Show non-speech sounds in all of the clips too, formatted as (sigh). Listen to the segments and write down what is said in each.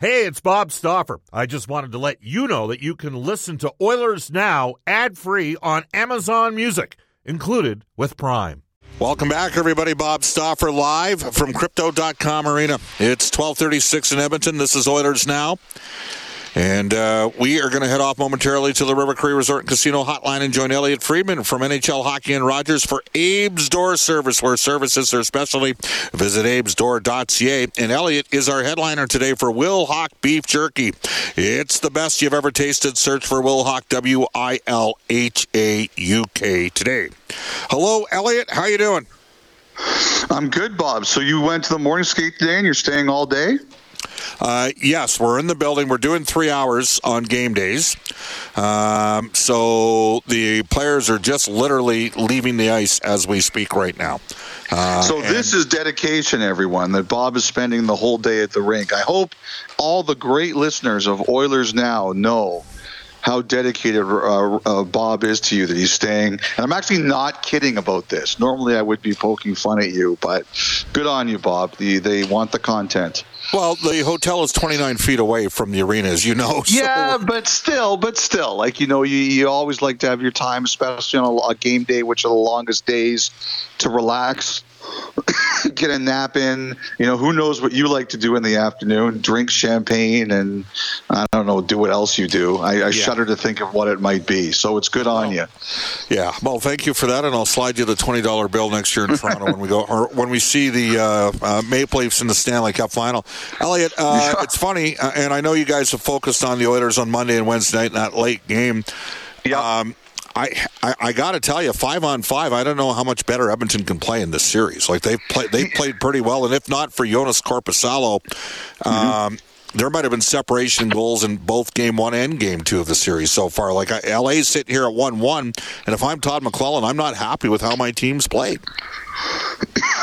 Hey, it's Bob Stauffer. I just wanted to let you know that you can listen to Oilers Now ad free on Amazon Music, included with Prime. Welcome back, everybody. Bob Stauffer live from Crypto.com Arena. It's 1236 in Edmonton. This is Oilers Now. And uh, we are going to head off momentarily to the River Cree Resort and Casino Hotline and join Elliotte Friedman from NHL Hockey and Rogers for Abe's Door Service, where services are specialty. Visit abesdoor.ca. And Elliotte is our headliner today for Wilhauk Beef Jerky. It's the best you've ever tasted. Search for Wilhauk, W I L H A U K today. Hello, Elliotte. How you doing? I'm good, Bob. So you went to the morning skate today and you're staying all day? Uh, yes, we're in the building. We're doing three hours on game days. Um, so the players are just literally leaving the ice as we speak right now. Uh, so this is dedication, everyone, that Bob is spending the whole day at the rink. I hope all the great listeners of Oilers Now know how dedicated uh, uh, Bob is to you that he's staying. And I'm actually not kidding about this. Normally I would be poking fun at you, but good on you, Bob. The, they want the content. Well, the hotel is 29 feet away from the arena, as you know. (laughs) So. Yeah, but still, but still, like you know, you, you always like to have your time, especially on a, a game day, which are the longest days, to relax. (coughs) get a nap in. You know, who knows what you like to do in the afternoon? Drink champagne and I don't know, do what else you do. I, I yeah. shudder to think of what it might be. So it's good on you. Yeah. Well, thank you for that, and I'll slide you the twenty dollar bill next year in Toronto when we go or when we see the uh, uh, Maple Leafs in the Stanley Cup final. Elliotte, uh, yeah. it's funny, uh, and I know you guys have focused on the Oilers on Monday and Wednesday night in that late game. Yeah. Um, I, I, I got to tell you, five on five, I don't know how much better Edmonton can play in this series. Like they've played, they (laughs) played pretty well, and if not for Joonas Korpisalo, mm-hmm. There might have been separation goals in both game one and game two of the series so far. Like LA's sitting here at one one, and if I'm Todd McLellan, I'm not happy with how my team's played.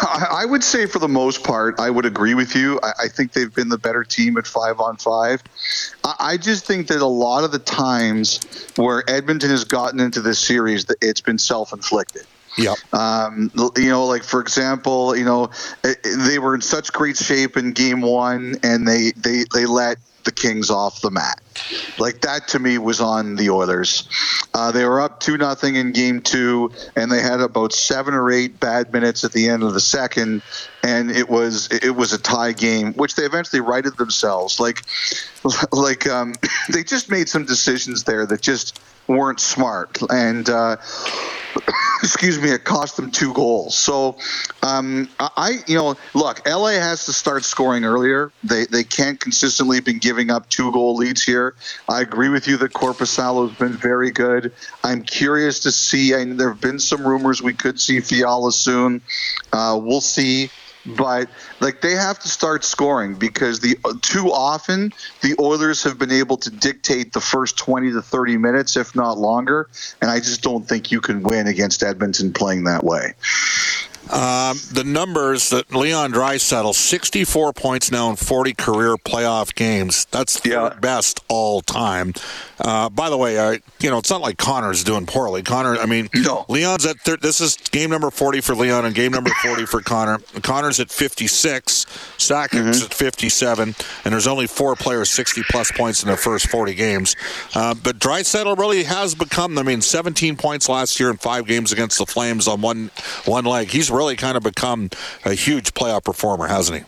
I would say for the most part, I would agree with you. I, think they've been the better team at five on five. I just think that a lot of the times where Edmonton has gotten into this series, it's been self inflicted. Yeah. Um, you know, like for example, you know, they were in such great shape in game one, and they they they let the Kings off the mat. Like that to me was on the Oilers. Uh, they were up two nothing in game two, and they had about seven or eight bad minutes at the end of the second, and it was it was a tie game, which they eventually righted themselves. Like (laughs) like um, (laughs) they just made some decisions there that just weren't smart, and. Uh, (coughs) excuse me, it cost them two goals. So, um, I, you know, look, LA has to start scoring earlier. They they can't consistently been giving up two goal leads here. I agree with you that Korpisalo has been very good. I'm curious to see. and there have been some rumors we could see Fiala soon. Uh, we'll see but like they have to start scoring because the too often the Oilers have been able to dictate the first 20 to 30 minutes if not longer and I just don't think you can win against Edmonton playing that way. Um, the numbers that Leon Draisaitl, 64 points now in 40 career playoff games. That's yeah. best all time. Uh, by the way, uh, you know, it's not like Connor's doing poorly. Connor, I mean, no. Leon's at, thir- this is game number 40 for Leon and game number 40 for Connor. Connor's at 56, Sakic's mm-hmm. at 57, and there's only four players 60 plus points in their first 40 games. Uh, but Draisaitl really has become, I mean, 17 points last year in five games against the Flames on one, one leg. He's really kind of become a huge playoff performer, hasn't he?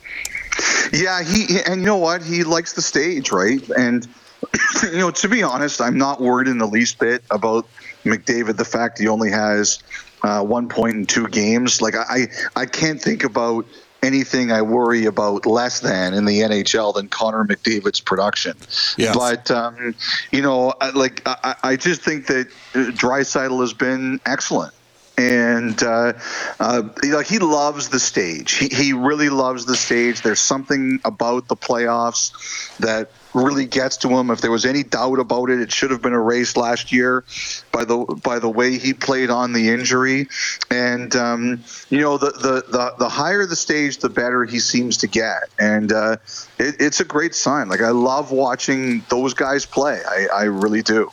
Yeah, he and you know what? He likes the stage, right? And (coughs) you know, to be honest, I'm not worried in the least bit about McDavid. The fact he only has uh, one point in two games, like I, I can't think about anything I worry about less than in the NHL than Connor McDavid's production. Yes. But um, you know, like I, I just think that Draisaitl has been excellent and uh, uh, like he loves the stage. He he really loves the stage. There's something about the playoffs that really gets to him. If there was any doubt about it, it should have been erased last year by the by the way he played on the injury. And um, you know, the, the, the the higher the stage, the better he seems to get. And uh, it, it's a great sign. Like I love watching those guys play. I, I really do.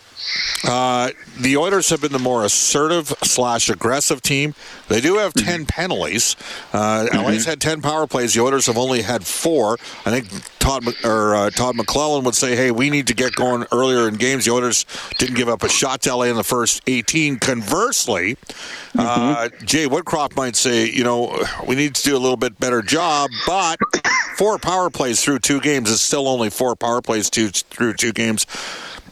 Uh, the Oilers have been the more assertive slash aggressive team. They do have 10 mm-hmm. penalties. Uh, mm-hmm. LA's had 10 power plays. The Oilers have only had four. I think Todd or uh, Todd McLellan would say, "Hey, we need to get going earlier in games." The Oilers didn't give up a shot to LA in the first 18. Conversely, mm-hmm. uh, Jay Woodcroft might say, "You know, we need to do a little bit better job," but four power plays through two games is still only four power plays two, through two games.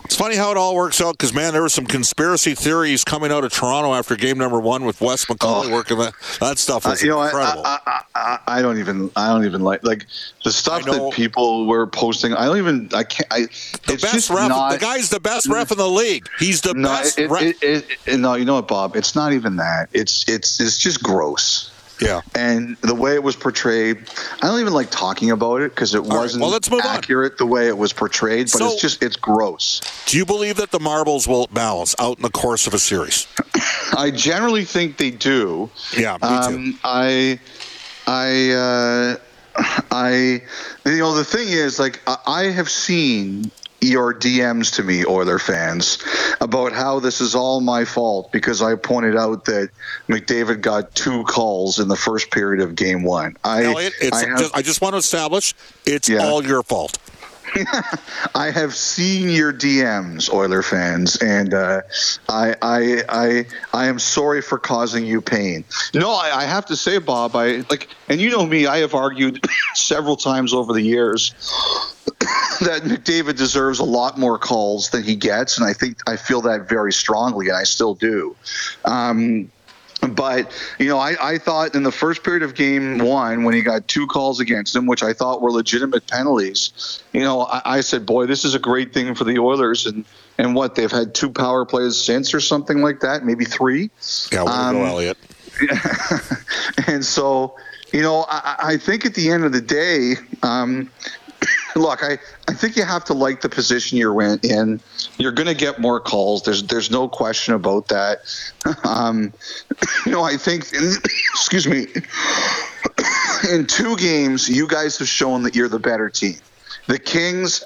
It's funny how it all works out because man, there were some conspiracy theories coming out of Toronto after game number one with Wes McCauley oh. working that that stuff was uh, you know, incredible. I, I, I, I, don't even I don't even like like the stuff that people were posting. I don't even I can't. I, the best ref, not, the guy's the best ref in the league. He's the no, best. It, ref. It, it, no, you know what, Bob? It's not even that. It's it's it's just gross. Yeah. And the way it was portrayed, I don't even like talking about it because it wasn't right, well, let's move accurate on. the way it was portrayed, but so, it's just, it's gross. Do you believe that the marbles will balance out in the course of a series? I generally think they do. Yeah, me um, too. I, I, uh, I, you know, the thing is, like, I have seen your DMs to me, Oiler fans, about how this is all my fault because I pointed out that McDavid got two calls in the first period of Game One. I, Elliotte, I, have, just, I just want to establish it's yeah. all your fault. (laughs) I have seen your DMs, Oiler fans, and uh, I, I, I, I am sorry for causing you pain. No, I, I have to say, Bob, I like, and you know me, I have argued (coughs) several times over the years (coughs) that McDavid deserves a lot more calls than he gets, and I think I feel that very strongly, and I still do. Um, but you know, I, I thought in the first period of game one, when he got two calls against him, which I thought were legitimate penalties, you know, I, I said, "Boy, this is a great thing for the Oilers." And and what they've had two power plays since, or something like that, maybe three. Yeah, we'll um, go, Elliotte. (laughs) and so, you know, I, I, think at the end of the day, um, look, I, I think you have to like the position you're in. You're going to get more calls. There's there's no question about that. (laughs) Um, (coughs) you know, I think, (coughs) excuse me, (coughs) in two games, you guys have shown that you're the better team. The Kings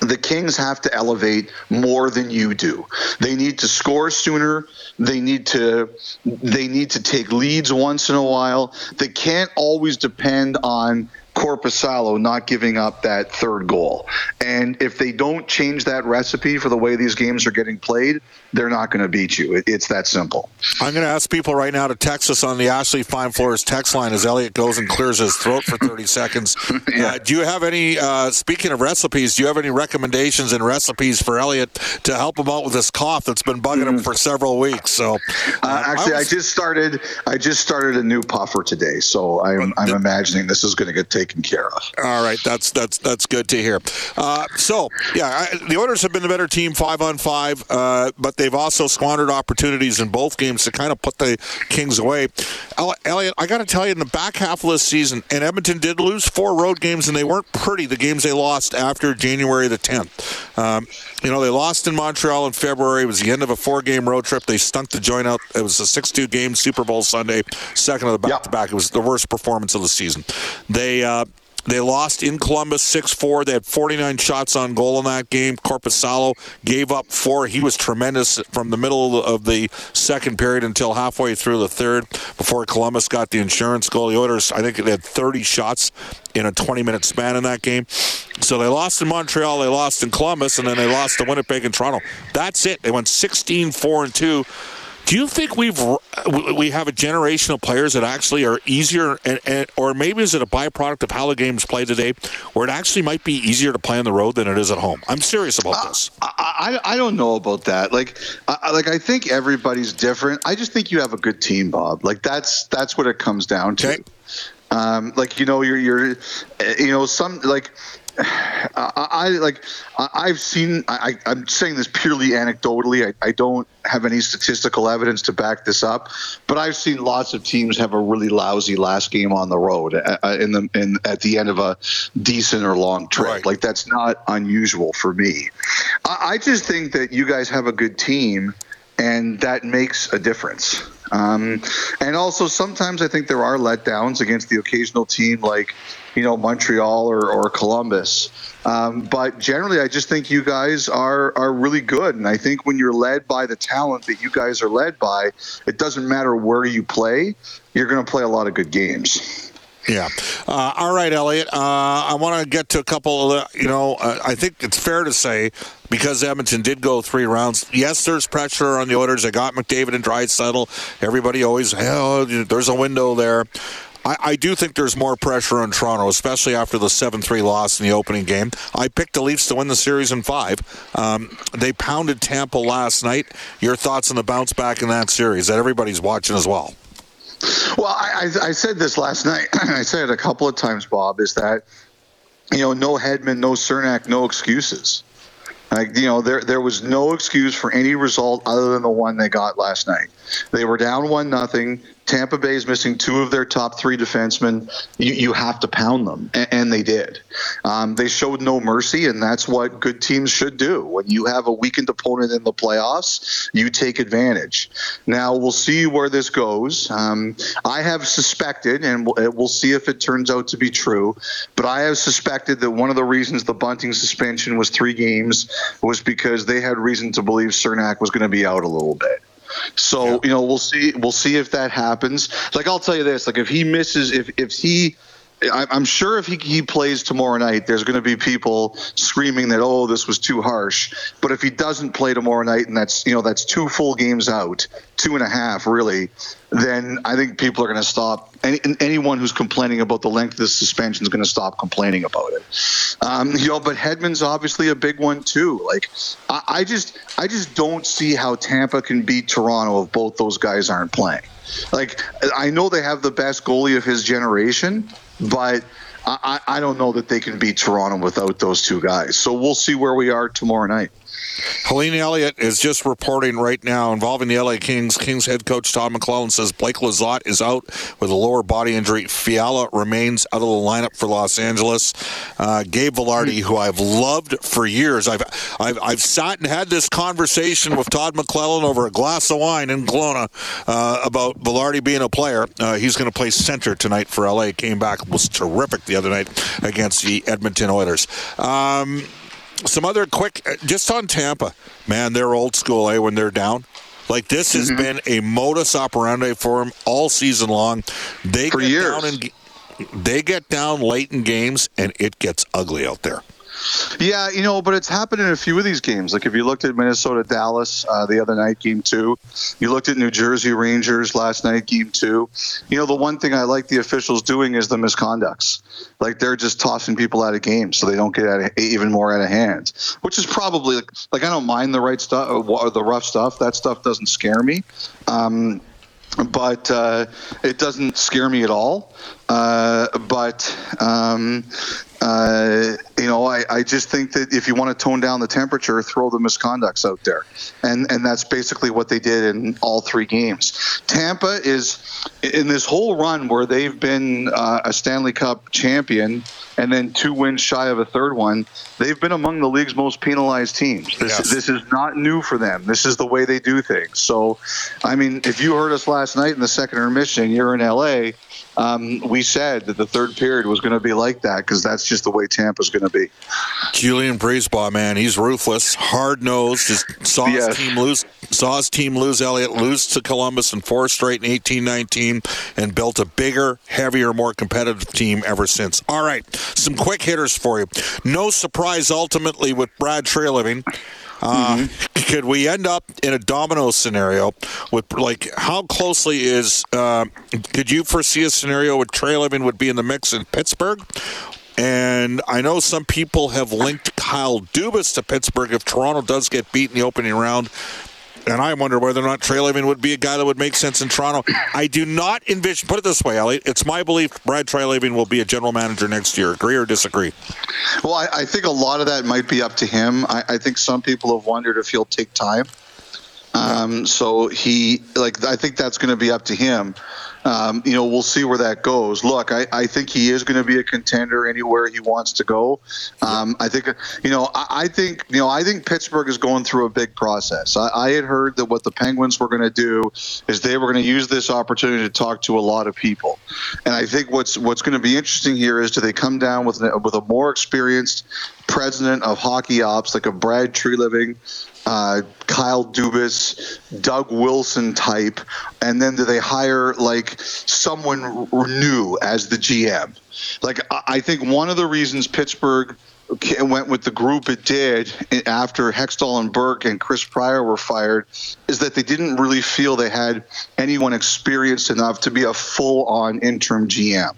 the Kings have to elevate more than you do. They need to score sooner. They need to they need to take leads once in a while. They can't always depend on Korpisalo not giving up that third goal. And if they don't change that recipe for the way these games are getting played, they're not going to beat you. It's that simple. I'm going to ask people right now to text us on the Ashley Fine Floors text line as Elliotte goes and clears his throat for 30 (laughs) seconds. yeah. Uh, do you have any, uh, speaking of recipes, do you have any recommendations and recipes for Elliotte to help him out with this cough that's been bugging mm. him for several weeks? So, uh, uh actually, I, was, I, just started. I just started a new puffer today, so I'm, I'm imagining this is going to get taken care of. All right, that's that's that's good to hear. Uh, so, yeah, I, the Oilers have been the better team, five on five, uh, but they've also squandered opportunities in both games to kind of put the Kings away. Elliotte, I got to tell you, in the back half of this season, and Edmonton did lose four road games, and they weren't pretty. The games they lost after January the 10th. Um, you know, they lost in Montreal in February. It was the end of a four-game road trip. They stunk the joint out. It was a 6-2 game, Super Bowl Sunday, second of the back-to-back. It was the worst performance of the season. They uh, Uh, they lost in Columbus 6 4. They had 49 shots on goal in that game. Korpisalo gave up four. He was tremendous from the middle of the second period until halfway through the third before Columbus got the insurance goal. The Oilers, I think, they had 30 shots in a 20 minute span in that game. So they lost in Montreal, they lost in Columbus, and then they lost to Winnipeg and Toronto. That's it. They went 16 4 and 2 do you think we've we have a generation of players that actually are easier, and, and, or maybe is it a byproduct of how the games play today, where it actually might be easier to play on the road than it is at home? I'm serious about uh, this. I, I, I don't know about that. Like I, like I think everybody's different. I just think you have a good team, Bob. Like that's that's what it comes down to. Okay. Um, like you know, you're you're you know some like I, I, like I've seen. I, am saying this purely anecdotally. I, I, don't have any statistical evidence to back this up, but I've seen lots of teams have a really lousy last game on the road uh, uh, in the in at the end of a decent or long trip. Right. Like that's not unusual for me. I, I just think that you guys have a good team, and that makes a difference. Um, and also, sometimes I think there are letdowns against the occasional team like, you know, Montreal or, or Columbus. Um, but generally, I just think you guys are are really good, and I think when you're led by the talent that you guys are led by, it doesn't matter where you play, you're going to play a lot of good games. Yeah. Uh, all right, Elliotte. Uh, I want to get to a couple. Of, you know, uh, I think it's fair to say because Edmonton did go three rounds. Yes, there's pressure on the Oilers. They got McDavid and Draisaitl. Everybody always, oh, there's a window there. I, I, do think there's more pressure on Toronto, especially after the 7 3 loss in the opening game. I picked the Leafs to win the series in five. Um, they pounded Tampa last night. Your thoughts on the bounce back in that series that everybody's watching as well? Well, I, I said this last night. (clears throat) I said it a couple of times, Bob, is that, you know, no Hedman, no Cernak, no excuses. Like, you know, there there was no excuse for any result other than the one they got last night. They were down one nothing. Tampa Bay is missing two of their top three defensemen. You, you have to pound them, and, and they did. Um, they showed no mercy, and that's what good teams should do. When you have a weakened opponent in the playoffs, you take advantage. Now we'll see where this goes. Um, I have suspected, and we'll, we'll see if it turns out to be true. But I have suspected that one of the reasons the Bunting suspension was three games was because they had reason to believe Cernak was going to be out a little bit. So yeah. you know, we'll see. We'll see if that happens. Like I'll tell you this: like if he misses, if if he I'm sure if he, he plays tomorrow night, there's going to be people screaming that oh this was too harsh. But if he doesn't play tomorrow night, and that's you know that's two full games out, two and a half really, then I think people are going to stop. Any, anyone who's complaining about the length of the suspension is going to stop complaining about it. Um, you know, but Hedman's obviously a big one too. Like I, I just I just don't see how Tampa can beat Toronto if both those guys aren't playing. Like I know they have the best goalie of his generation, but I, I don't know that they can beat Toronto without those two guys. So we'll see where we are tomorrow night. Helene Elliott is just reporting right now involving the LA Kings. Kings head coach Todd McLellan says Blake Lizotte is out with a lower body injury. Fiala remains out of the lineup for Los Angeles. Uh, Gabe Vilardi, who I've loved for years, I've, I've I've sat and had this conversation with Todd McLellan over a glass of wine in Kelowna uh, about Vilardi being a player. Uh, he's going to play center tonight for LA. Came back was terrific the other night against the Edmonton Oilers. Um, some other quick, uh, just on Tampa, man, they're old school, eh? When they're down, like this has mm-hmm. been a modus operandi for them all season long. They for get years. down in, they get down late in games, and it gets ugly out there. Yeah, you know, but it's happened in a few of these games. Like if you looked at Minnesota Dallas uh, the other night, game two, you looked at New Jersey Rangers last night, game two. You know, the one thing I like the officials doing is the misconducts. Like they're just tossing people out of games so they don't get of, even more out of hand, which is probably like, like I don't mind the right stuff or the rough stuff. That stuff doesn't scare me. Um, but uh, it doesn't scare me at all. Uh, but um, uh, you know, I, I just think that if you want to tone down the temperature, throw the misconducts out there, and and that's basically what they did in all three games. Tampa is in this whole run where they've been uh, a Stanley Cup champion and then two wins shy of a third one. They've been among the league's most penalized teams. This yes. this is not new for them. This is the way they do things. So, I mean, if you heard us last night in the second intermission, you're in LA um, we said that the third period was going to be like that because that's just the way Tampa's going to be. Julien BriseBois, man, he's ruthless, hard nosed. Just saw yes. his team lose. Saw his team lose. Elliotte lose to Columbus in four straight in eighteen nineteen, and built a bigger, heavier, more competitive team ever since. All right, some quick hitters for you. No surprise, ultimately, with Brad Treliving. Uh, mm-hmm. Could we end up in a domino scenario with like how closely is? Uh, could you foresee a scenario where Treliving would be in the mix in Pittsburgh? And I know some people have linked Kyle Dubas to Pittsburgh if Toronto does get beat in the opening round and I wonder whether or not Treliving would be a guy that would make sense in Toronto. I do not envision. Put it this way, Elliotte. It's my belief Brad Treliving will be a general manager next year. Agree or disagree? Well, I, I think a lot of that might be up to him. I, I think some people have wondered if he'll take time Um, so he like I think that's going to be up to him um, you know, we'll see where that goes. Look, I, I think he is going to be a contender anywhere he wants to go. Um, I think, you know, I, I, think, you know, I think Pittsburgh is going through a big process. I, I had heard that what the Penguins were going to do is they were going to use this opportunity to talk to a lot of people, and I think what's what's going to be interesting here is do they come down with with a more experienced president of hockey ops like a Brad Treliving uh, Kyle Dubas, Doug Wilson type, and then do they hire like someone new as the GM? Like I think one of the reasons Pittsburgh went with the group it did after Hextall and Burke and Chris Pryor were fired is that they didn't really feel they had anyone experienced enough to be a full on interim GM.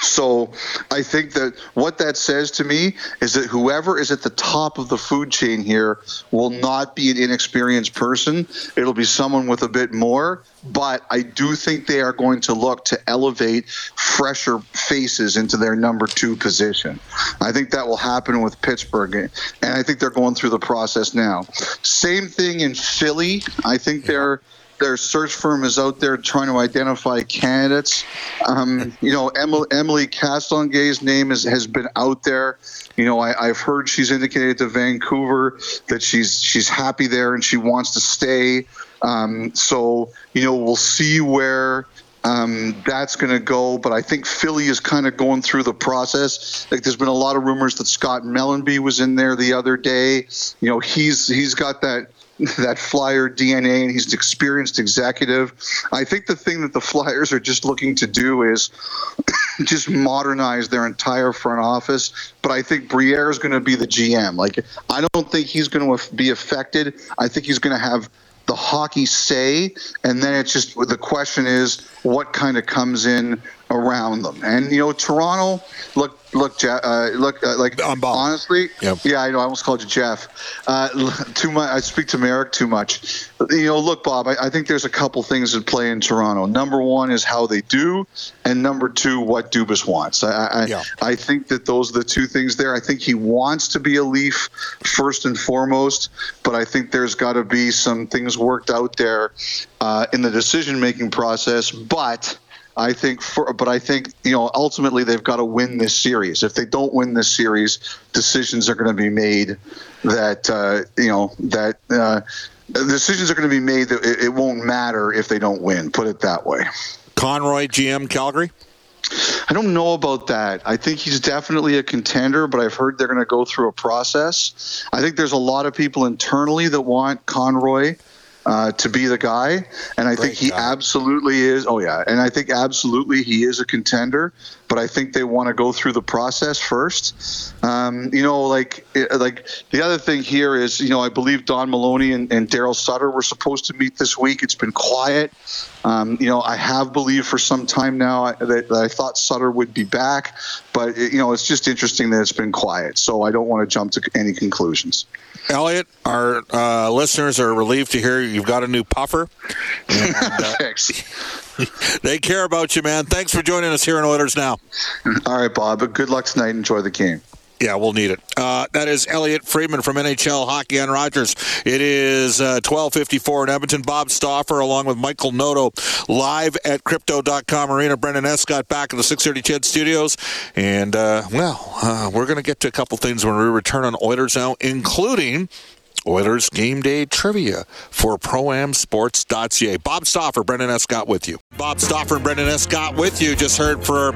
So I think that what that says to me is that whoever is at the top of the food chain here will mm. not be an inexperienced person. It'll be someone with a bit more. But I do think they are going to look to elevate fresher faces into their number two position. I think that will happen with Pittsburgh. And I think they're going through the process now. Same thing in Philly. I think they're their search firm is out there trying to identify candidates. Um, you know, Emily, Emily Castonguay's name is, has been out there. You know, I, have heard she's indicated to Vancouver that she's she's happy there and she wants to stay. Um, so you know, we'll see where um, that's going to go. But I think Philly is kind of going through the process. Like there's been a lot of rumors that Scott Mellanby was in there the other day. You know, he's he's got that (laughs) that flyer DNA and he's an experienced executive. I think the thing that the Flyers are just looking to do is (coughs) just modernize their entire front office. But I think Briere is going to be the GM. Like, I don't think he's going to be affected. I think he's going to have the hockey say, and then it's just the question is what kind of comes in around them. And you know, Toronto, look, look, uh, look, uh, like honestly, yep. yeah, I know. I almost called you Jeff. Uh, too much. I speak to Marek too much. You know, look, Bob. I, I, think there's a couple things that play in Toronto. Number one is how they do, and number two, what Dubas wants. I, I, yeah. I think that those are the two things there. I think he wants to be a Leaf first and foremost, but I think there's got to be some things worked out there uh, in the decision making process, but I think for, but I think you know ultimately they've got to win this series. If they don't win this series, decisions are going to be made that uh, you know that uh, decisions are going to be made that it, it won't matter if they don't win. Put it that way. Conroy, GM, Calgary. I don't know about that. I think he's definitely a contender, but I've heard they're going to go through a process. I think there's a lot of people internally that want Conroy uh, to be the guy. And I Great think he guy. absolutely is. Oh, yeah. And I think absolutely he is a contender but I think they want to go through the process first. Um, you know, like like the other thing here is, you know, I believe Don Maloney and, and Daryl Sutter were supposed to meet this week. It's been quiet. Um, you know, I have believed for some time now that, that, I thought Sutter would be back, but it, you know, it's just interesting that it's been quiet. So I don't want to jump to any conclusions. Elliotte, our uh, listeners are relieved to hear you've got a new puffer. And, (laughs) uh, Thanks. (laughs) they care about you, man. Thanks for joining us here in Oilers Now. All right, Bob. But good luck tonight. Enjoy the game. Yeah, we'll need it. Uh, that is Elliotte Friedman from NHL Hockey on Rogers. It is uh, 1254 in Edmonton. Bob Stauffer along with Michael Noto live at Crypto.com Arena. Brendan Escott back in the 630 CHED studios. And, uh, well, uh, we're going to get to a couple things when we return on Oilers Now, including Oilers game day trivia for proamsports.ca. Bob Stauffer, Brendan Escott with you. Bob Stauffer and Brendan Escott with you. Just heard for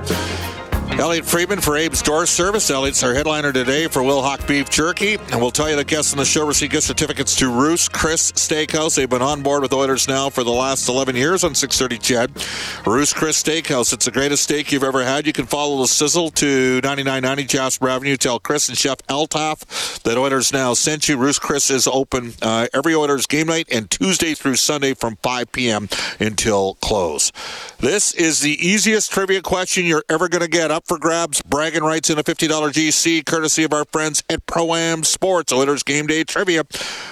Elliotte Friedman for Abe's Door Service. Elliotte's our headliner today for Wilhauk Beef Jerky. And we'll tell you the guests on the show receive gift certificates to Ruth's Chris Steakhouse. They've been on board with Oilers now for the last 11 years on 630 CHED. Ruth's Chris Steakhouse. It's the greatest steak you've ever had. You can follow the sizzle to 9990 Jasper Avenue. Tell Chris and Chef Eltaf that Oilers now sent you. Ruth's Chris is open uh, every Oilers game night and Tuesday through Sunday from 5 p.m. until close. This is the easiest trivia question you're ever going to get. Up for grabs, bragging rights in a $50 GC, courtesy of our friends at Pro Am Sports. Oilers Game Day Trivia.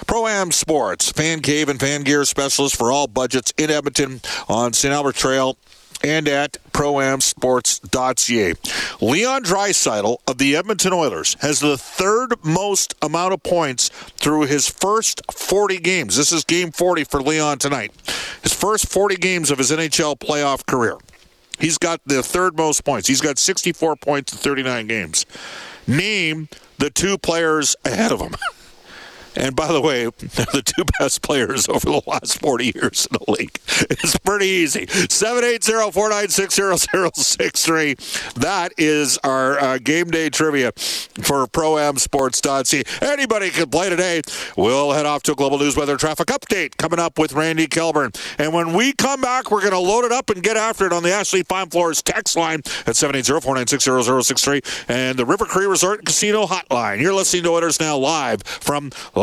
Pro Am Sports, fan cave and fan gear specialist for all budgets in Edmonton on St. Albert Trail and at proamsports.ca. Leon Draisaitl of the Edmonton Oilers has the third most amount of points through his first 40 games. This is game 40 for Leon tonight. His first 40 games of his NHL playoff career. He's got the third most points. He's got 64 points in 39 games. Name the two players ahead of him. (laughs) And by the way, (laughs) they're the two best players over the last 40 years in the league. It's pretty easy. 780-496-0063. That is our uh, game day trivia for ProAmSports.ca. Anybody can play today. We'll head off to a global news weather traffic update coming up with Randy Kilburn. And when we come back, we're going to load it up and get after it on the Ashley Fine Floors text line at 780-496-0063 and the River Cree Resort Casino hotline. You're listening to Oilers Now live from